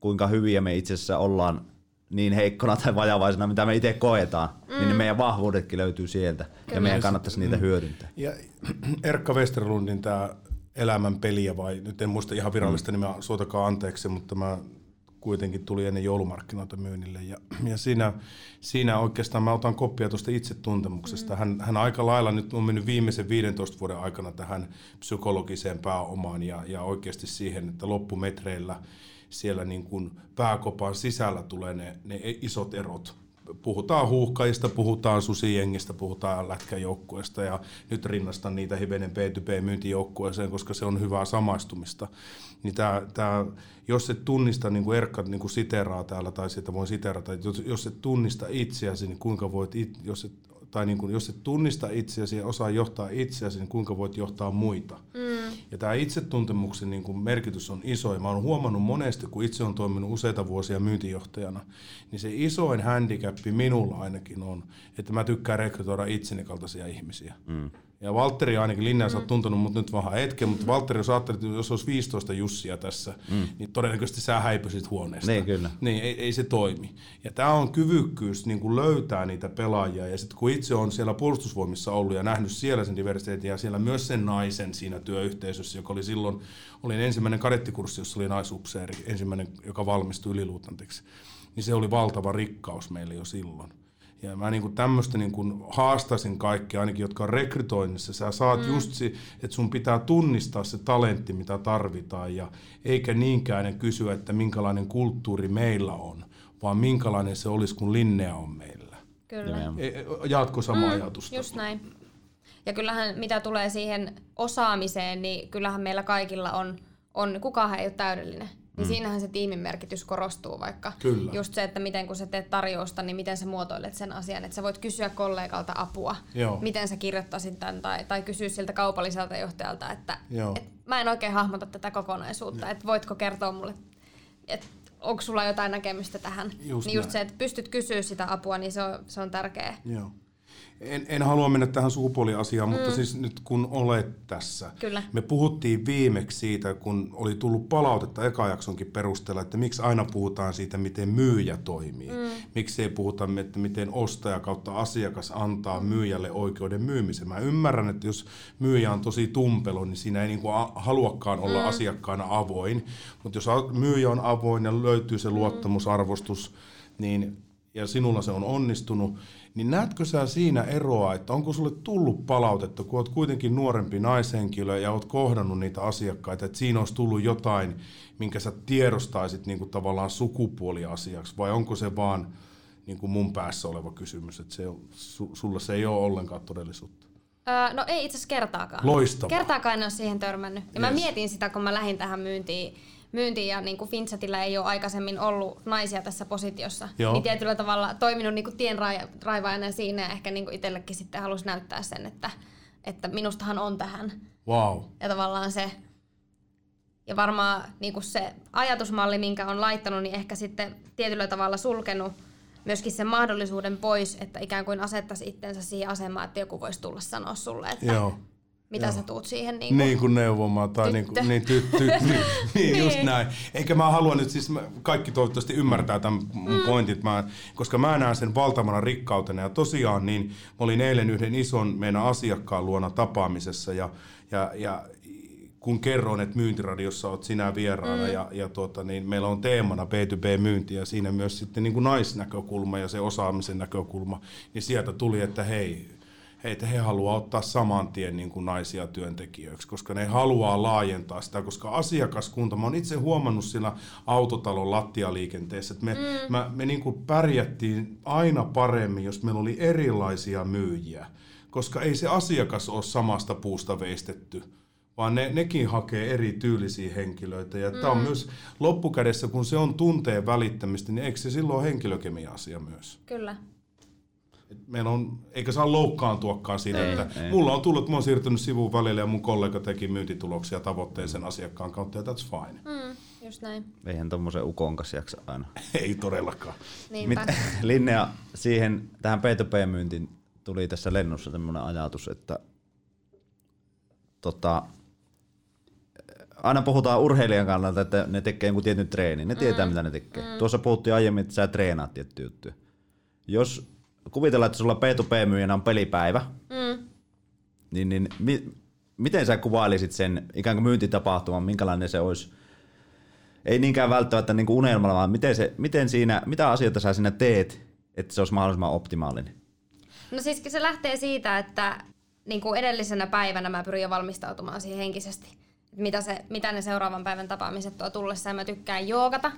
kuinka hyviä me itse asiassa ollaan niin heikkona tai vajavaisena, mitä me itse koetaan, niin mm. niin meidän vahvuudetkin löytyy sieltä Kyllä. ja meidän kannattaisi niitä mm. hyödyntää. Ja Erkka Westerlundin tämä elämän peliä vai nyt en muista ihan virallista mm. nimeä, suotakaa anteeksi, mutta mä kuitenkin tuli ennen joulumarkkinoita myynnille. Ja, ja siinä, siinä oikeastaan mä otan koppia tuosta itsetuntemuksesta. Mm. Hän, hän aika lailla nyt on mennyt viimeisen 15 vuoden aikana tähän psykologiseen pääomaan ja, ja oikeasti siihen, että loppumetreillä siellä niin kuin pääkopan sisällä tulee ne, ne isot erot puhutaan huuhkajista, puhutaan susijengistä, puhutaan lätkäjoukkueesta ja nyt rinnastan niitä hivenen P2P-myyntijoukkueeseen, koska se on hyvää samaistumista. Niin tää, tää, jos et tunnista, niin kuin Erkka niin kuin siteraa täällä, tai sitä voin siterata, jos, jos et tunnista itseäsi, niin kuinka voit, it, jos et tai niin kuin, jos et tunnista itseäsi ja osaa johtaa itseäsi, niin kuinka voit johtaa muita. Mm. Ja tämä itsetuntemuksen niin kuin merkitys on iso. Ja mä oon huomannut monesti, kun itse on toiminut useita vuosia myyntijohtajana, niin se isoin handicappi minulla ainakin on, että mä tykkään rekrytoida itseni kaltaisia ihmisiä. Mm. Ja Valtteri ainakin, Linna, mm. sä oot tuntenut mut nyt vähän hetken, mutta Valtteri, jos ajattelit, että jos olisi 15 Jussia tässä, mm. niin todennäköisesti sä häipyisit huoneesta. Niin, kyllä. Niin, ei, ei se toimi. Ja tämä on kyvykkyys niin kuin löytää niitä pelaajia. Ja sitten kun itse on siellä puolustusvoimissa ollut ja nähnyt siellä sen diversiteetin ja siellä myös sen naisen siinä työyhteisössä, joka oli silloin, olin ensimmäinen kadettikurssi, jossa oli naisupseeri, ensimmäinen, joka valmistui yliluutantiksi. Niin se oli valtava rikkaus meille jo silloin. Ja mä niin tämmöistä niin haastasin kaikkia, ainakin jotka on rekrytoinnissa. Sä saat mm. just se, että sun pitää tunnistaa se talentti, mitä tarvitaan, ja eikä niinkään kysyä, että minkälainen kulttuuri meillä on, vaan minkälainen se olisi, kun Linnea on meillä. Kyllä. E, jaatko sama mm, ajatusta? Just näin. Ja kyllähän mitä tulee siihen osaamiseen, niin kyllähän meillä kaikilla on, on kukaan ei ole täydellinen. Niin mm. siinähän se tiimin merkitys korostuu vaikka. Kyllä. Just se, että miten kun sä teet tarjousta, niin miten sä muotoilet sen asian. Että sä voit kysyä kollegalta apua, Joo. miten sä kirjoittaisit tämän, tai, tai kysyä siltä kaupalliselta johtajalta, että et mä en oikein hahmota tätä kokonaisuutta, että voitko kertoa mulle, että onko sulla jotain näkemystä tähän. Just niin just näin. se, että pystyt kysyä sitä apua, niin se on, se on tärkeää. Joo. En, en halua mennä tähän sukupuoliasiaan, mm. mutta siis nyt kun olet tässä. Kyllä. Me puhuttiin viimeksi siitä, kun oli tullut palautetta ekajaksonkin perusteella, että miksi aina puhutaan siitä, miten myyjä toimii. Mm. Miksi ei puhuta, että miten ostaja kautta asiakas antaa myyjälle oikeuden myymiseen. Mä ymmärrän, että jos myyjä on tosi tumpelo, niin siinä ei niinku haluakaan olla mm. asiakkaana avoin. Mutta jos myyjä on avoin ja löytyy se luottamusarvostus, niin ja sinulla se on onnistunut, niin näetkö sä siinä eroa, että onko sulle tullut palautetta, kun olet kuitenkin nuorempi naishenkilö ja olet kohdannut niitä asiakkaita, että siinä olisi tullut jotain, minkä sä tiedostaisit niin kuin tavallaan sukupuoliasiaksi, vai onko se vaan niin kuin mun päässä oleva kysymys, että se, su, sulla se ei ole ollenkaan todellisuutta? Öö, no ei itse asiassa kertaakaan. Loistavaa. Kertaakaan en ole siihen törmännyt. Ja yes. mä mietin sitä, kun mä lähdin tähän myyntiin, myynti ja niin kuin Finchatilla ei ole aikaisemmin ollut naisia tässä positiossa, Joo. niin tietyllä tavalla toiminut niin kuin tienraivaajana siinä ja ehkä niin kuin itsellekin sitten halusi näyttää sen, että, että minustahan on tähän. Wow. Ja tavallaan se, ja varmaan niin kuin se ajatusmalli, minkä on laittanut, niin ehkä sitten tietyllä tavalla sulkenut myöskin sen mahdollisuuden pois, että ikään kuin asettaisi itsensä siihen asemaan, että joku voisi tulla sanoa sulle, että Joo. Mitä Joo. sä tuut siihen niin Niin kuin, niin kuin neuvomaan tai niin, Tyttö. kuin, niin, ty, ty, niin, niin just Niin. näin. Eikä mä halua nyt, siis kaikki toivottavasti ymmärtää tämän mun pointit, mä, koska mä näen sen valtavana rikkautena ja tosiaan niin mä olin eilen yhden ison meidän asiakkaan luona tapaamisessa ja, ja, ja kun kerroin, että myyntiradiossa olet sinä vieraana mm. ja, ja tuota, niin meillä on teemana B2B-myynti ja siinä myös sitten niin kuin naisnäkökulma ja se osaamisen näkökulma, niin sieltä tuli, että hei, heitä he haluaa ottaa saman tien niin kuin naisia työntekijöiksi, koska ne haluaa laajentaa sitä, koska asiakaskunta, mä oon itse huomannut siinä autotalon lattialiikenteessä, että me, mm. mä, me niin kuin pärjättiin aina paremmin, jos meillä oli erilaisia myyjiä, koska ei se asiakas ole samasta puusta veistetty, vaan ne, nekin hakee eri tyylisiä henkilöitä. Ja mm. tämä on myös loppukädessä, kun se on tunteen välittämistä, niin eikö se silloin ole henkilökemia-asia myös? kyllä. Meillä on, eikä saa loukkaantuakaan siitä, Ei, että ei. mulla on tullut, mä oon siirtynyt sivuun välillä ja mun kollega teki myyntituloksia tavoitteeseen asiakkaan kautta ja that's fine. Mm, just näin. Eihän tommosen ukon kanssa jaksa aina. Ei todellakaan. Niinpä. Mit, Linnea, siihen, tähän P2P-myyntiin tuli tässä lennossa tämmöinen ajatus, että tota, aina puhutaan urheilijan kannalta, että ne tekee jonkun tietyn treenin, ne tietää mitä ne tekee. Mm. Tuossa puhuttiin aiemmin, että sä treenaat tiettyjä juttuja. Jos kuvitellaan, että sulla P2P-myyjänä on pelipäivä, Mm. niin, niin mi, miten sä kuvailisit sen ikään kuin myyntitapahtuman, minkälainen se olisi? Ei niinkään välttämättä niin kuin unelmalla, vaan miten, se, miten siinä, mitä asioita sä siinä teet, että se olisi mahdollisimman optimaalinen? No siis se lähtee siitä, että niin kuin edellisenä päivänä mä pyrin jo valmistautumaan siihen henkisesti. Mitä, se, mitä ne seuraavan päivän tapaamiset tuo tullessa. Ja mä tykkään joogata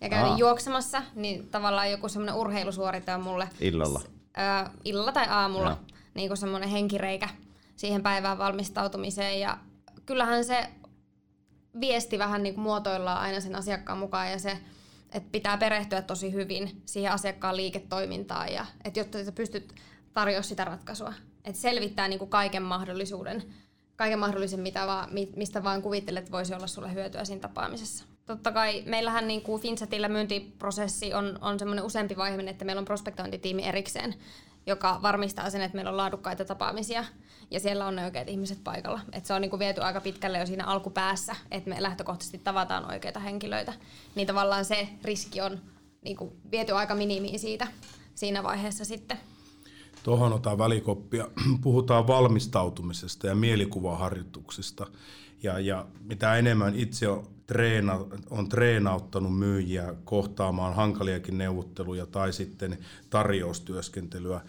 ja käydä Aa. juoksemassa, niin tavallaan joku semmoinen urheilusuorite on mulle Illalla. ö, illalla tai aamulla niin kuin semmoinen henkireikä siihen päivään valmistautumiseen. Ja kyllähän se viesti vähän niin kuin muotoillaan aina sen asiakkaan mukaan ja se, että pitää perehtyä tosi hyvin siihen asiakkaan liiketoimintaan ja että jotta sä pystyt tarjoamaan sitä ratkaisua. Että selvittää niin kuin kaiken mahdollisuuden, kaiken mahdollisen, mitä vaan, mi- mistä vaan kuvittelet, että voisi olla sulle hyötyä siinä tapaamisessa. Totta kai meillähän niin kuin Finchatilla myyntiprosessi on, on semmoinen useampi vaihe, että meillä on prospektointitiimi erikseen, joka varmistaa sen, että meillä on laadukkaita tapaamisia ja siellä on ne oikeat ihmiset paikalla. Et se on niinku viety aika pitkälle jo siinä alkupäässä, että me lähtökohtaisesti tavataan oikeita henkilöitä. Niin tavallaan se riski on niinku viety aika minimiin siitä siinä vaiheessa sitten. Tuohon otan välikoppia. Puhutaan valmistautumisesta ja mielikuvaharjoituksista. Ja, ja mitä enemmän itse on, treena, on treenauttanut myyjiä kohtaamaan hankaliakin neuvotteluja tai sitten tarjoustyöskentelyä,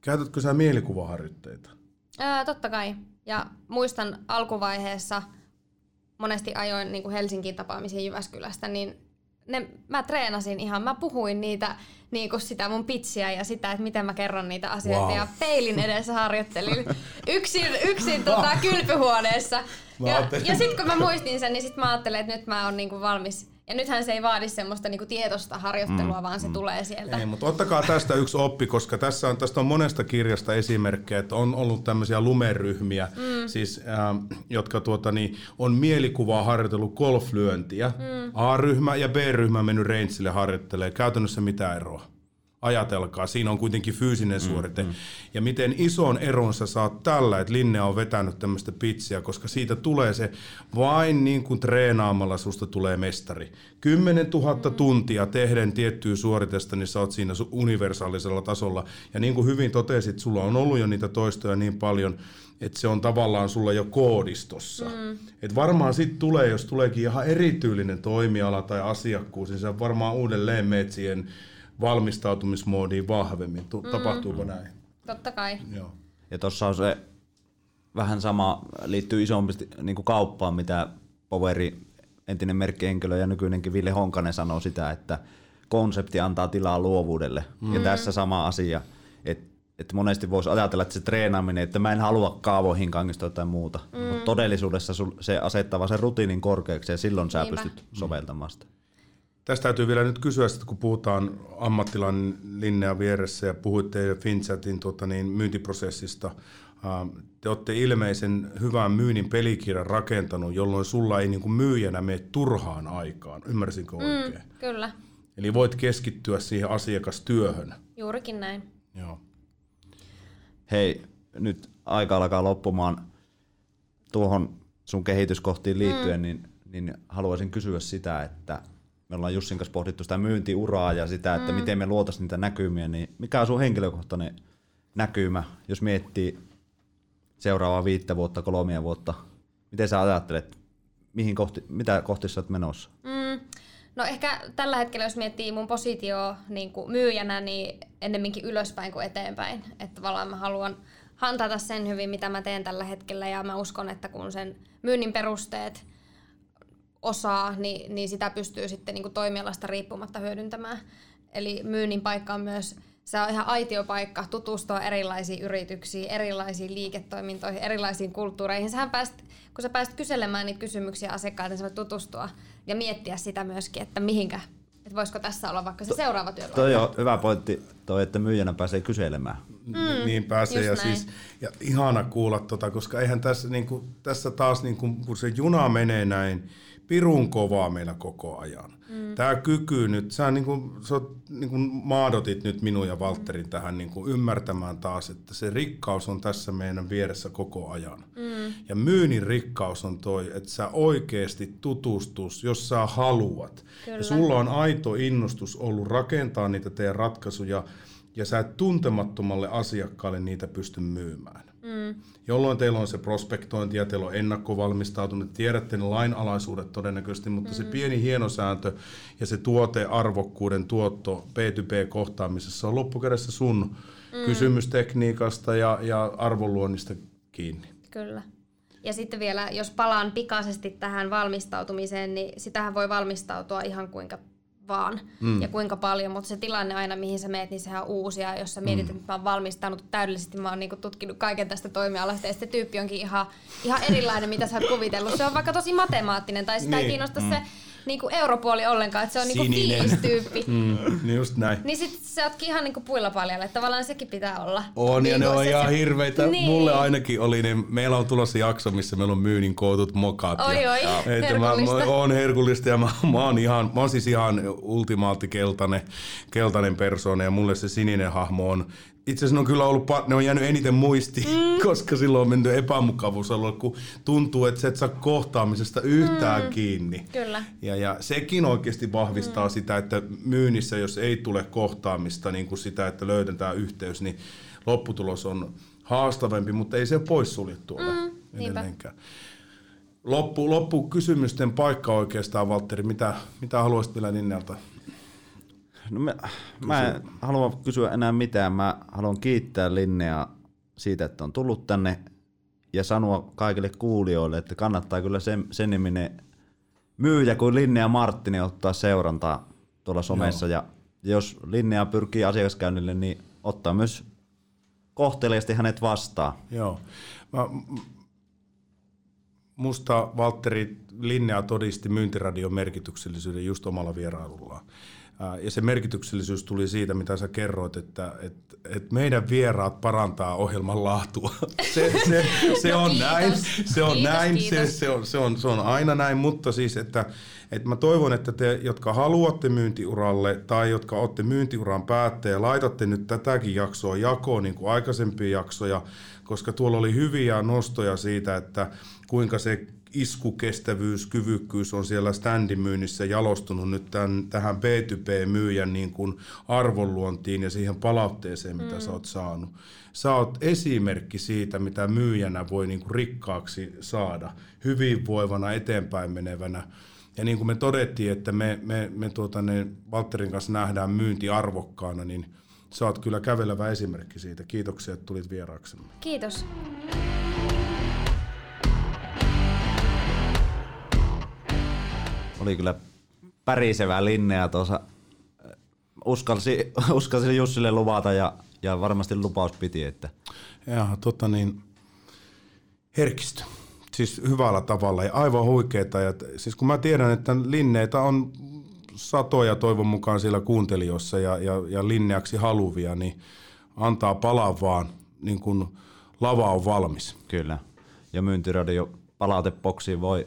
käytätkö sä mielikuvaharjoitteita? Ää, totta kai. Ja muistan alkuvaiheessa monesti ajoin niin kuin Helsingin tapaamisia Jyväskylästä, niin ne, mä treenasin ihan, mä puhuin niitä, niin kuin sitä mun pitsiä ja sitä, että miten mä kerron niitä asioita Wow. ja peilin edessä harjoittelin yksin, yksin tota, kylpyhuoneessa. Mä Ja, ajattelin- ja sitten kun mä muistin sen, niin sit mä ajattelin, että nyt mä oon niinku valmis. Ja nythän se ei vaadi semmoista niinku tietoista harjoittelua, mm, vaan se mm. tulee sieltä. Ei, mutta ottakaa tästä yksi oppi, koska tässä on, tästä on monesta kirjasta esimerkkejä, että on ollut tämmöisiä lumeryhmiä, mm. siis, äh, jotka tuota, niin, on mielikuvaa harjoitellut golflyöntiä. Mm. A-ryhmä ja B-ryhmä mennyt Reintsille harjoittelee. Käytännössä mitä eroa? Ajatelkaa, siinä on kuitenkin fyysinen suorite. Mm, mm. Ja miten ison eron sä saat tällä, että Linnea on vetänyt tämmöistä pitsiä, koska siitä tulee se vain niin kuin treenaamalla susta tulee mestari. 10 000 mm. tuntia tehden tiettyä suoritesta, niin sä oot siinä universaalisella tasolla. Ja niin kuin hyvin totesit, sulla on ollut jo niitä toistoja niin paljon, että se on tavallaan sulla jo koodistossa. Mm. Et varmaan sitten tulee, jos tuleekin ihan erityylinen toimiala tai asiakkuus, niin sä varmaan uudelleen meet siihen valmistautumismoodiin vahvemmin. Tu- mm. Tapahtuuko näin? Totta kai. Joo. Ja tuossa on se vähän sama, liittyy isompi niin kuin kauppaan, mitä Poveri, entinen merkkihenkilö ja nykyinenkin Ville Honkanen sanoo sitä, että konsepti antaa tilaa luovuudelle. Mm. Ja tässä sama asia, että että monesti voisi ajatella, että se treenaaminen, että mä en halua kaavoihin kangistua tai muuta. Mm. Mutta todellisuudessa se asettaa sen rutiinin korkeaksi ja silloin sä Niinpä. pystyt soveltamaan sitä. Tästä täytyy vielä nyt kysyä, että kun puhutaan ammattilan Linnea vieressä ja puhuitte Finchatin tota niin, myyntiprosessista, te olette ilmeisen hyvän myynnin pelikirjan rakentanut, jolloin sulla ei niin kuin myyjänä mene turhaan aikaan. Ymmärsinkö oikein? Mm, kyllä, Eli voit keskittyä siihen asiakastyöhön. juurikin näin. Joo. Hei, nyt aika alkaa loppumaan tuohon sun kehityskohtiin liittyen, mm. niin, niin haluaisin kysyä sitä, että me ollaan Jussin kanssa pohdittu sitä myyntiuraa ja sitä, että mm. miten me luotaisiin niitä näkymiä, niin mikä on sun henkilökohtainen näkymä, jos miettii seuraavaa viittä vuotta, kolmea vuotta, miten sä ajattelet, mihin kohti, mitä kohti sä oot menossa? Mm. No ehkä tällä hetkellä, jos miettii mun positioa niin kuin myyjänä, niin ennemminkin ylöspäin kuin eteenpäin. Että tavallaan mä haluan hantata sen hyvin, mitä mä teen tällä hetkellä, ja mä uskon, että kun sen myynnin perusteet osaa, niin, niin sitä pystyy sitten niin kuin toimialasta riippumatta hyödyntämään. Eli myynnin paikka on myös, se on ihan aitiopaikka tutustua erilaisiin yrityksiin, erilaisiin liiketoimintoihin, erilaisiin kulttuureihin. Sähän pääst, kun sä pääst kyselemään niitä kysymyksiä asiakkailta, niin sä voit tutustua ja miettiä sitä myöskin, että mihinkä, että voisiko tässä olla vaikka se seuraava työpaikka. Toi on hyvä pointti, toi, että myyjänä pääsee kyselemään. Mm, niin pääsee ja, näin. siis, ja ihana kuulla tota, koska eihän tässä, niin kuin, tässä taas niin kuin, kun se juna menee näin pirun kovaa meillä koko ajan. Mm. Tämä kyky nyt, sä, niin kuin, sä niin kuin maadotit nyt minun ja Valterin mm. tähän niin kuin ymmärtämään taas, että se rikkaus on tässä meidän vieressä koko ajan. Mm. Ja myynnin rikkaus on toi, että sä oikeasti tutustus, jos sä haluat. Kyllä. Ja sulla on aito innostus ollut rakentaa niitä teidän ratkaisuja, ja sä et tuntemattomalle asiakkaalle niitä pysty myymään. Mm. Jolloin teillä on se prospektointi ja teillä on ennakkovalmistautunut, tiedätte ne lainalaisuudet todennäköisesti, mutta mm. se pieni hienosääntö ja se tuotearvokkuuden tuotto B2B-kohtaamisessa on loppukädessä sun mm. kysymystekniikasta ja, ja arvonluonnista kiinni. Kyllä. Ja sitten vielä, jos palaan pikaisesti tähän valmistautumiseen, niin sitähän voi valmistautua ihan kuinka vaan mm. ja kuinka paljon, mutta se tilanne aina, mihin sä meet, niin sehän on uusi. Ja jos sä mietit, mm. että mä oon valmistanut täydellisesti, mä oon niinku tutkinut kaiken tästä toimialasta, ja sitten tyyppi onkin ihan, ihan erilainen, mitä sä oot kuvitellut. Se on vaikka tosi matemaattinen, tai sitä niin. ei kiinnosta mm. se niinku europuoli ollenkaan, että se on niinku Sininen. fiilistyyppi. Mm, niin just näin. Niin sit sä ootkin ihan niinku puilla paljalle, että tavallaan sekin pitää olla. On, ja Niin ne kun on se- ihan se- hirveitä. Niin. Mulle ainakin oli, niin meillä on tulossa jakso, missä meillä on myynnin kootut mokat. Oi, ja, oi, että mä, herkullista. mä oon herkullista ja mä, mä, oon ihan, mä oon siis ihan ultimaatti keltainen, keltainen persoona ja mulle se sininen hahmo on itse asiassa ne on kyllä ollut, pa- ne on jäänyt eniten muistiin, mm. koska silloin on mennyt epämukavuusalue, kun tuntuu, että sä et saa kohtaamisesta yhtään mm. kiinni. Kyllä. Ja, ja sekin oikeasti vahvistaa mm. sitä, että myynnissä, jos ei tule kohtaamista, niin kuin sitä, että löydetään yhteys, niin lopputulos on haastavampi, mutta ei se poissuljettu ole Mm, edelleenkään. Loppu, loppu kysymysten paikka oikeastaan, Valtteri. Mitä, mitä haluaisit vielä Ninneltä? No mä, mä en halua kysyä enää mitään. Mä haluan kiittää Linnea siitä, että on tullut tänne ja sanoa kaikille kuulijoille, että kannattaa kyllä sen, sen niminen myyjä kuin Linnea Marttinen ottaa seurantaa tuolla somessa. Ja jos Linnea pyrkii asiakaskäynnille, niin ottaa myös kohteliasti hänet vastaan. Joo. Mä, musta Valtteri Linnea todisti myyntiradion merkityksellisyyden just omalla vierailullaan. Ja se merkityksellisyys tuli siitä, mitä sä kerroit, että, että, että meidän vieraat parantaa ohjelman laatua. Se, se, se No on kiitos. näin, se on Kiitos, näin, se, kiitos. se, on, se, on, se on aina näin, mutta siis, että, että mä toivon, että te, jotka haluatte myyntiuralle tai jotka olette myyntiuran päättäjä, laitatte nyt tätäkin jaksoa jakoon niin kuin aikaisempia jaksoja, koska tuolla oli hyviä nostoja siitä, että kuinka se iskukestävyys, kyvykkyys on siellä standimyynnissä jalostunut nyt tämän, tähän B2B-myyjän niin kuin arvonluontiin ja siihen palautteeseen, mitä mm. sä oot saanut. Sä oot esimerkki siitä, mitä myyjänä voi niin kuin rikkaaksi saada, hyvinvoivana, eteenpäin menevänä. Ja niin kuin me todettiin, että me, me, me tuota, ne Valtterin kanssa nähdään myynti arvokkaana, niin sä oot kyllä kävelevä esimerkki siitä. Kiitoksia, että tulit vieraaksemme. Kiitos. Oli kyllä pärisevä Linnea tuossa. Uskalsi, uskalsi Jussille luvata ja ja varmasti lupaus piti, että Ja tota niin, herkistö. Siis hyvällä tavalla ja aivan huikeeta. Ja, siis kun mä tiedän, että linneitä on satoja toivon mukaan siellä kuuntelijoissa ja, ja, ja linneaksi haluvia, niin antaa palaa vaan, niin kun lava on valmis. kyllä. Ja myyntiradio palautepoksiin voi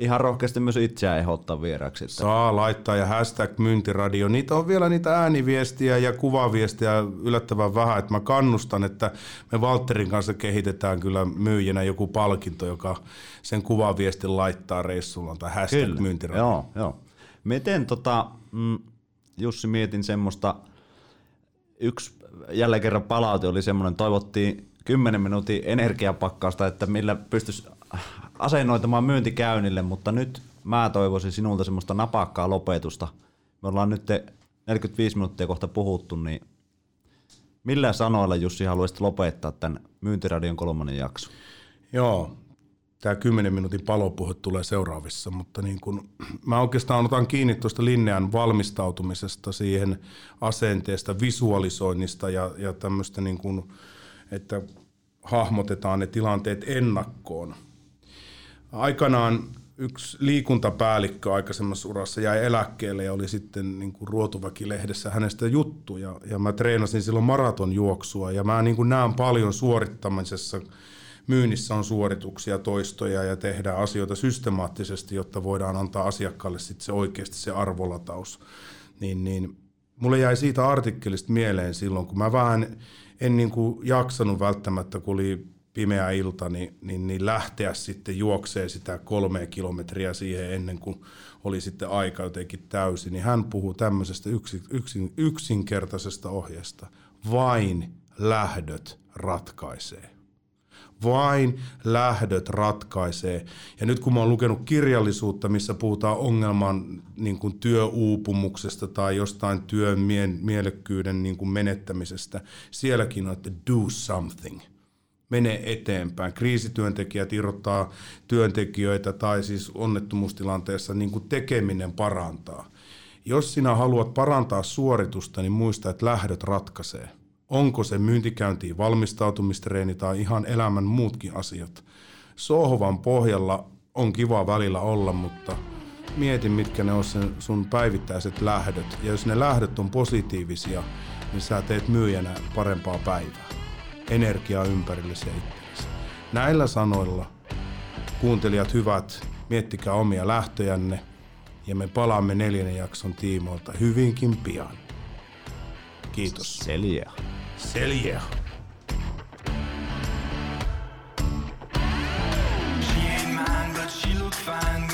ihan rohkeasti myös itseään ehdottaa vieraaksi. Että Saa laittaa ja hashtag myyntiradio. Niitä on vielä niitä ääniviestiä ja kuvaviestiä yllättävän vähän, että mä kannustan, että me Walterin kanssa kehitetään kyllä myyjänä joku palkinto, joka sen kuvaviestin laittaa reissulla tai hashtag Kyllä, myyntiradio. joo, joo. Miten tota, mm, Jussi mietin semmoista, yksi jälleen kerran palaute oli semmoinen, toivottiin 10 minuutin energiapakkausta, että millä pystyisi asennoitamaan myyntikäynnille, mutta nyt mä toivoisin sinulta semmoista napakkaa lopetusta. Me ollaan nyt 45 minuuttia kohta puhuttu, niin millä sanoilla Jussi haluaisit lopettaa tämän Myyntiradion kolmannen jakson? Joo, tämä 10 minuutin palopuhe tulee seuraavissa, mutta niin kun, mä oikeastaan otan kiinni tuosta Linnean valmistautumisesta siihen asenteesta, visualisoinnista ja, ja tämmöistä, niin kun, että hahmotetaan ne tilanteet ennakkoon. Aikanaan yksi liikuntapäällikkö aikaisemmassa urassa jäi eläkkeelle ja oli sitten niin kuin Ruotuväki-lehdessä hänestä juttu. Ja, ja mä treenasin silloin maratonjuoksua ja mä niin kuin näen paljon suorittamisessa. Myynnissä on suorituksia, toistoja ja tehdään asioita systemaattisesti, jotta voidaan antaa asiakkaalle sitten se oikeasti se arvolataus. Niin, niin mulle jäi siitä artikkelista mieleen silloin, kun mä vähän en niin kuin jaksanut välttämättä, kun oli pimeä ilta, niin, niin, niin lähteä sitten juoksee sitä kolmea kilometriä siihen ennen kuin oli sitten aika jotenkin täysin, niin hän puhuu tämmöisestä yksin, yksin, yksinkertaisesta ohjeesta. Vain lähdöt ratkaisee. Vain lähdöt ratkaisee. Ja nyt kun mä oon lukenut kirjallisuutta, missä puhutaan ongelman niin kuin työuupumuksesta tai jostain työn mie- mielekkyyden niin kuin menettämisestä, sielläkin on, että do something – mene eteenpäin. Kriisityöntekijät irrottaa työntekijöitä tai siis onnettomuustilanteessa niin kuin tekeminen parantaa. Jos sinä haluat parantaa suoritusta, niin muista, että lähdöt ratkaisee. Onko se myyntikäyntiin valmistautumistreeni tai ihan elämän muutkin asiat. Sohvan pohjalla on kiva välillä olla, mutta mieti, mitkä ne on sen sun päivittäiset lähdöt. Ja jos ne lähdöt on positiivisia, niin sä teet myyjänä parempaa päivää energiaa ympärillesi ja itsellesi. Näillä sanoilla kuuntelijat hyvät, miettikää omia lähtöjänne ja me palaamme neljännen jakson tiimoilta hyvinkin pian. Kiitos. Selje. Selje. Fine.